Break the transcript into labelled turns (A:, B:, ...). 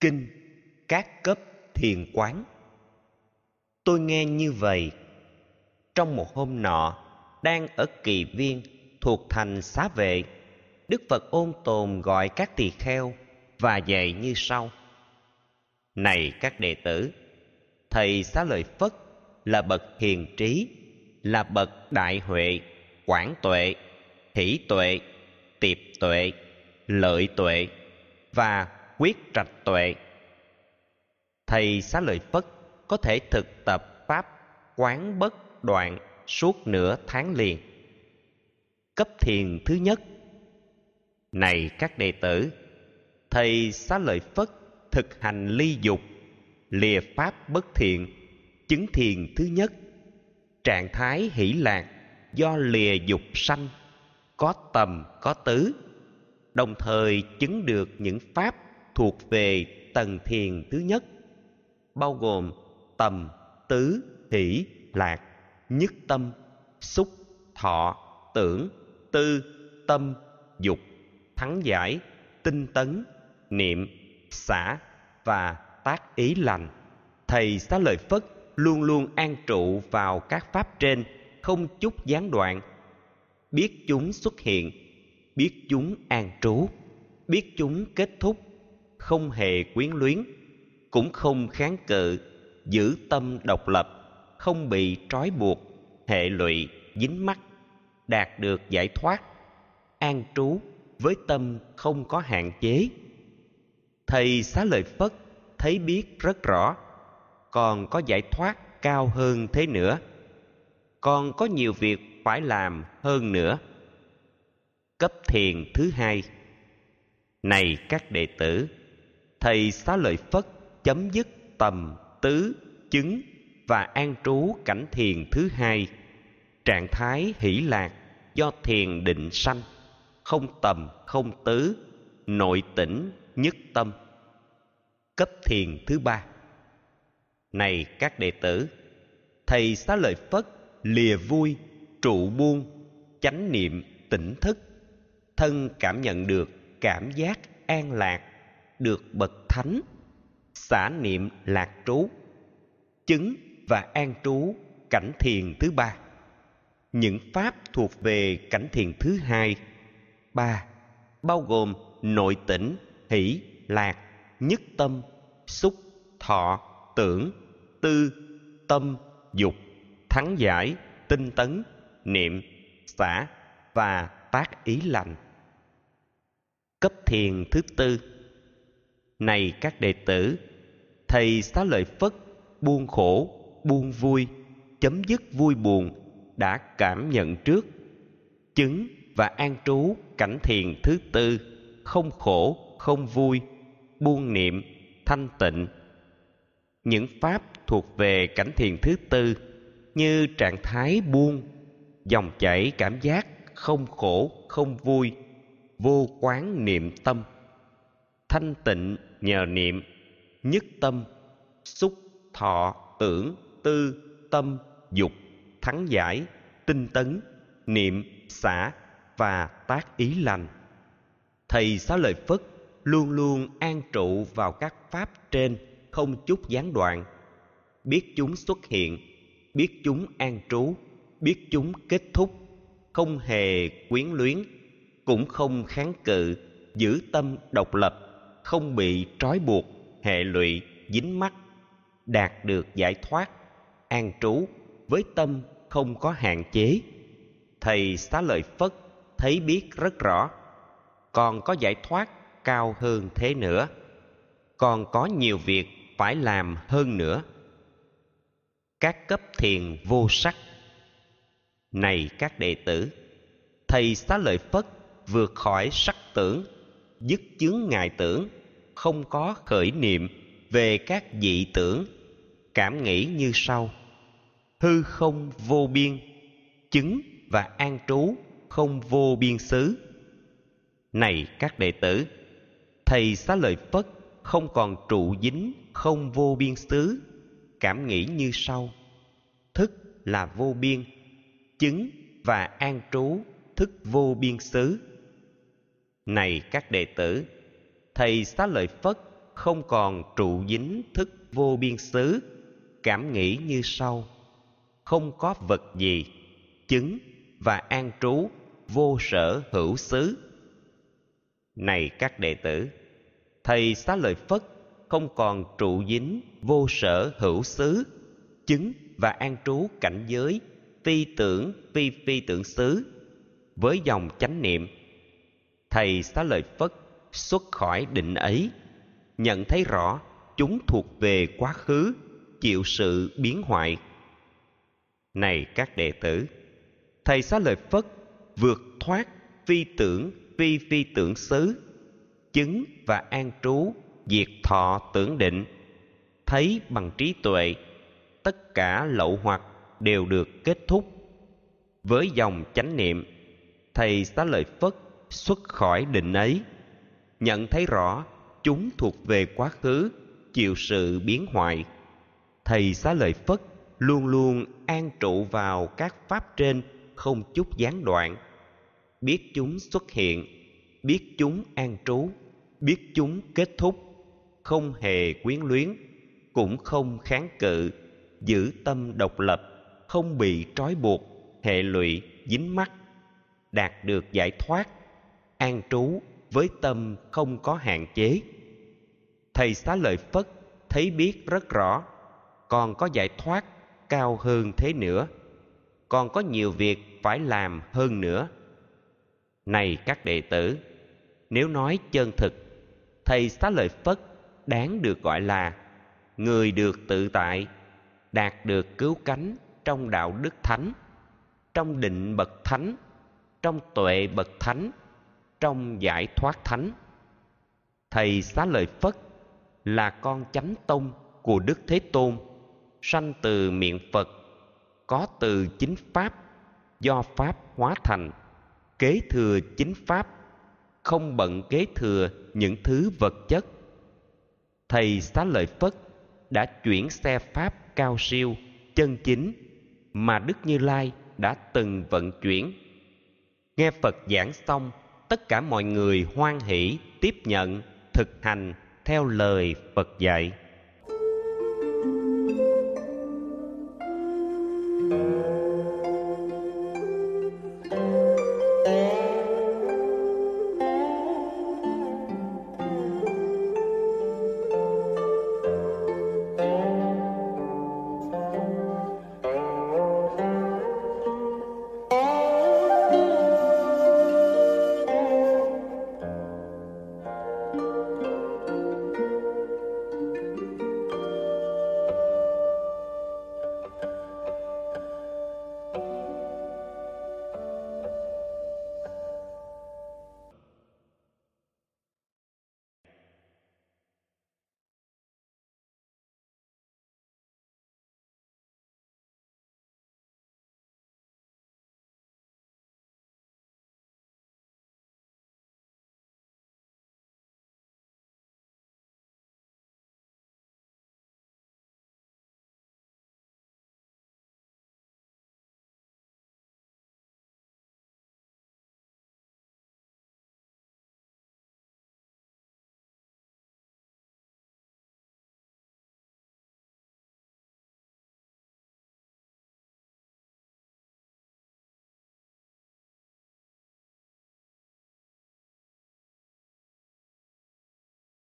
A: kinh, các cấp thiền quán. Tôi nghe như vậy. Trong một hôm nọ, đang ở kỳ viên, thuộc thành xá vệ, đức phật ôn tồn gọi các tỳ kheo và dạy như sau. Này các đệ tử, thầy xá lợi phất là bậc hiền trí, là bậc đại huệ, quảng tuệ, hỷ tuệ, tiệp tuệ, lợi tuệ và quyết trạch tuệ. Thầy xá lợi phất có thể thực tập pháp quán bất đoạn suốt nửa tháng liền. Cấp thiền thứ nhất. Này các đệ tử, thầy xá lợi phất thực hành ly dục, lìa pháp bất thiện, chứng thiền thứ nhất. Trạng thái hỷ lạc do lìa dục sanh, có tầm, có tứ, đồng thời chứng được những pháp thuộc về tầng thiền thứ nhất, bao gồm tầm, tứ, hỷ, lạc, nhất tâm, xúc, thọ, tưởng, tư, tâm, dục, thắng giải, tinh tấn, niệm, xả và tác ý lành. Thầy xá lợi phất luôn luôn an trụ vào các pháp trên, không chút gián đoạn. Biết chúng xuất hiện, biết chúng an trú, biết chúng kết thúc không hề quyến luyến, cũng không kháng cự, giữ tâm độc lập, không bị trói buộc, hệ lụy, dính mắc, đạt được giải thoát, an trú với tâm không có hạn chế. Thầy xá lợi phất thấy biết rất rõ, còn có giải thoát cao hơn thế nữa, còn có nhiều việc phải làm hơn nữa. Cấp thiền thứ hai. Này các đệ tử thầy xá lợi phất chấm dứt tầm, tứ, chứng và an trú cảnh thiền thứ hai. Trạng thái hỷ lạc do thiền định sanh, không tầm, không tứ, nội tỉnh nhất tâm. Cấp thiền thứ ba. Này các đệ tử, thầy xá lợi phất lìa vui, trụ buông, chánh niệm, tỉnh thức, thân cảm nhận được cảm giác an lạc được bậc thánh, xả niệm lạc trú, chứng và an trú cảnh thiền thứ ba. Những pháp thuộc về cảnh thiền thứ hai, ba, bao gồm nội tỉnh hỷ, lạc, nhất tâm, xúc, thọ, tưởng, tư, tâm, dục, thắng giải, tinh tấn, niệm, xả và tác ý lành. Cấp thiền thứ tư này các đệ tử, thầy xá lợi phất, buông khổ, buông vui, chấm dứt vui buồn đã cảm nhận trước. Chứng và an trú cảnh thiền thứ tư, không khổ, không vui, buông niệm, thanh tịnh. Những pháp thuộc về cảnh thiền thứ tư như trạng thái buông, dòng chảy cảm giác không khổ, không vui, vô quán niệm tâm thanh tịnh nhờ niệm, nhất tâm, xúc thọ tưởng tư tâm dục thắng giải, tinh tấn, niệm, xả và tác ý lành. Thầy xá lợi phất luôn luôn an trụ vào các pháp trên không chút gián đoạn. Biết chúng xuất hiện, biết chúng an trú, biết chúng kết thúc, không hề quyến luyến, cũng không kháng cự, giữ tâm độc lập không bị trói buộc, hệ lụy, dính mắc, đạt được giải thoát, an trú với tâm không có hạn chế. Thầy xá lợi phất thấy biết rất rõ, còn có giải thoát cao hơn thế nữa, còn có nhiều việc phải làm hơn nữa. Các cấp thiền vô sắc. Này các đệ tử, thầy xá lợi phất vượt khỏi sắc tưởng dứt chướng ngại tưởng, không có khởi niệm về các dị tưởng, cảm nghĩ như sau. Hư không vô biên, chứng và an trú không vô biên xứ. Này các đệ tử, thầy xá lợi phất không còn trụ dính không vô biên xứ, cảm nghĩ như sau. Thức là vô biên, chứng và an trú thức vô biên xứ này các đệ tử, thầy xá lợi phất không còn trụ dính thức vô biên xứ, cảm nghĩ như sau. Không có vật gì, chứng và an trú vô sở hữu xứ. Này các đệ tử, thầy xá lợi phất không còn trụ dính vô sở hữu xứ, chứng và an trú cảnh giới phi tưởng phi phi tưởng xứ với dòng chánh niệm thầy xá lợi phất xuất khỏi định ấy, nhận thấy rõ chúng thuộc về quá khứ, chịu sự biến hoại. Này các đệ tử, thầy xá lợi phất vượt thoát phi tưởng phi phi tưởng xứ, chứng và an trú, diệt thọ tưởng định, thấy bằng trí tuệ, tất cả lậu hoặc đều được kết thúc. Với dòng chánh niệm, thầy xá lợi phất xuất khỏi định ấy. Nhận thấy rõ, chúng thuộc về quá khứ, chịu sự biến hoại. Thầy xá lợi phất luôn luôn an trụ vào các pháp trên, không chút gián đoạn. Biết chúng xuất hiện, biết chúng an trú, biết chúng kết thúc, không hề quyến luyến, cũng không kháng cự, giữ tâm độc lập, không bị trói buộc, hệ lụy dính mắc, đạt được giải thoát an trú với tâm không có hạn chế. Thầy xá lợi phất thấy biết rất rõ, còn có giải thoát cao hơn thế nữa, còn có nhiều việc phải làm hơn nữa. Này các đệ tử, nếu nói chân thực, thầy xá lợi phất đáng được gọi là người được tự tại, đạt được cứu cánh trong đạo đức thánh, trong định bậc thánh, trong tuệ bậc thánh trong giải thoát thánh. Thầy xá lợi phất là con chánh tông của đức thế tôn, sanh từ miệng phật, có từ chính pháp, do pháp hóa thành, kế thừa chính pháp, không bận kế thừa những thứ vật chất. Thầy xá lợi phất đã chuyển xe pháp cao siêu, chân chính mà đức như lai đã từng vận chuyển. Nghe phật giảng xong tất cả mọi người hoan hỷ tiếp nhận thực hành theo lời phật dạy.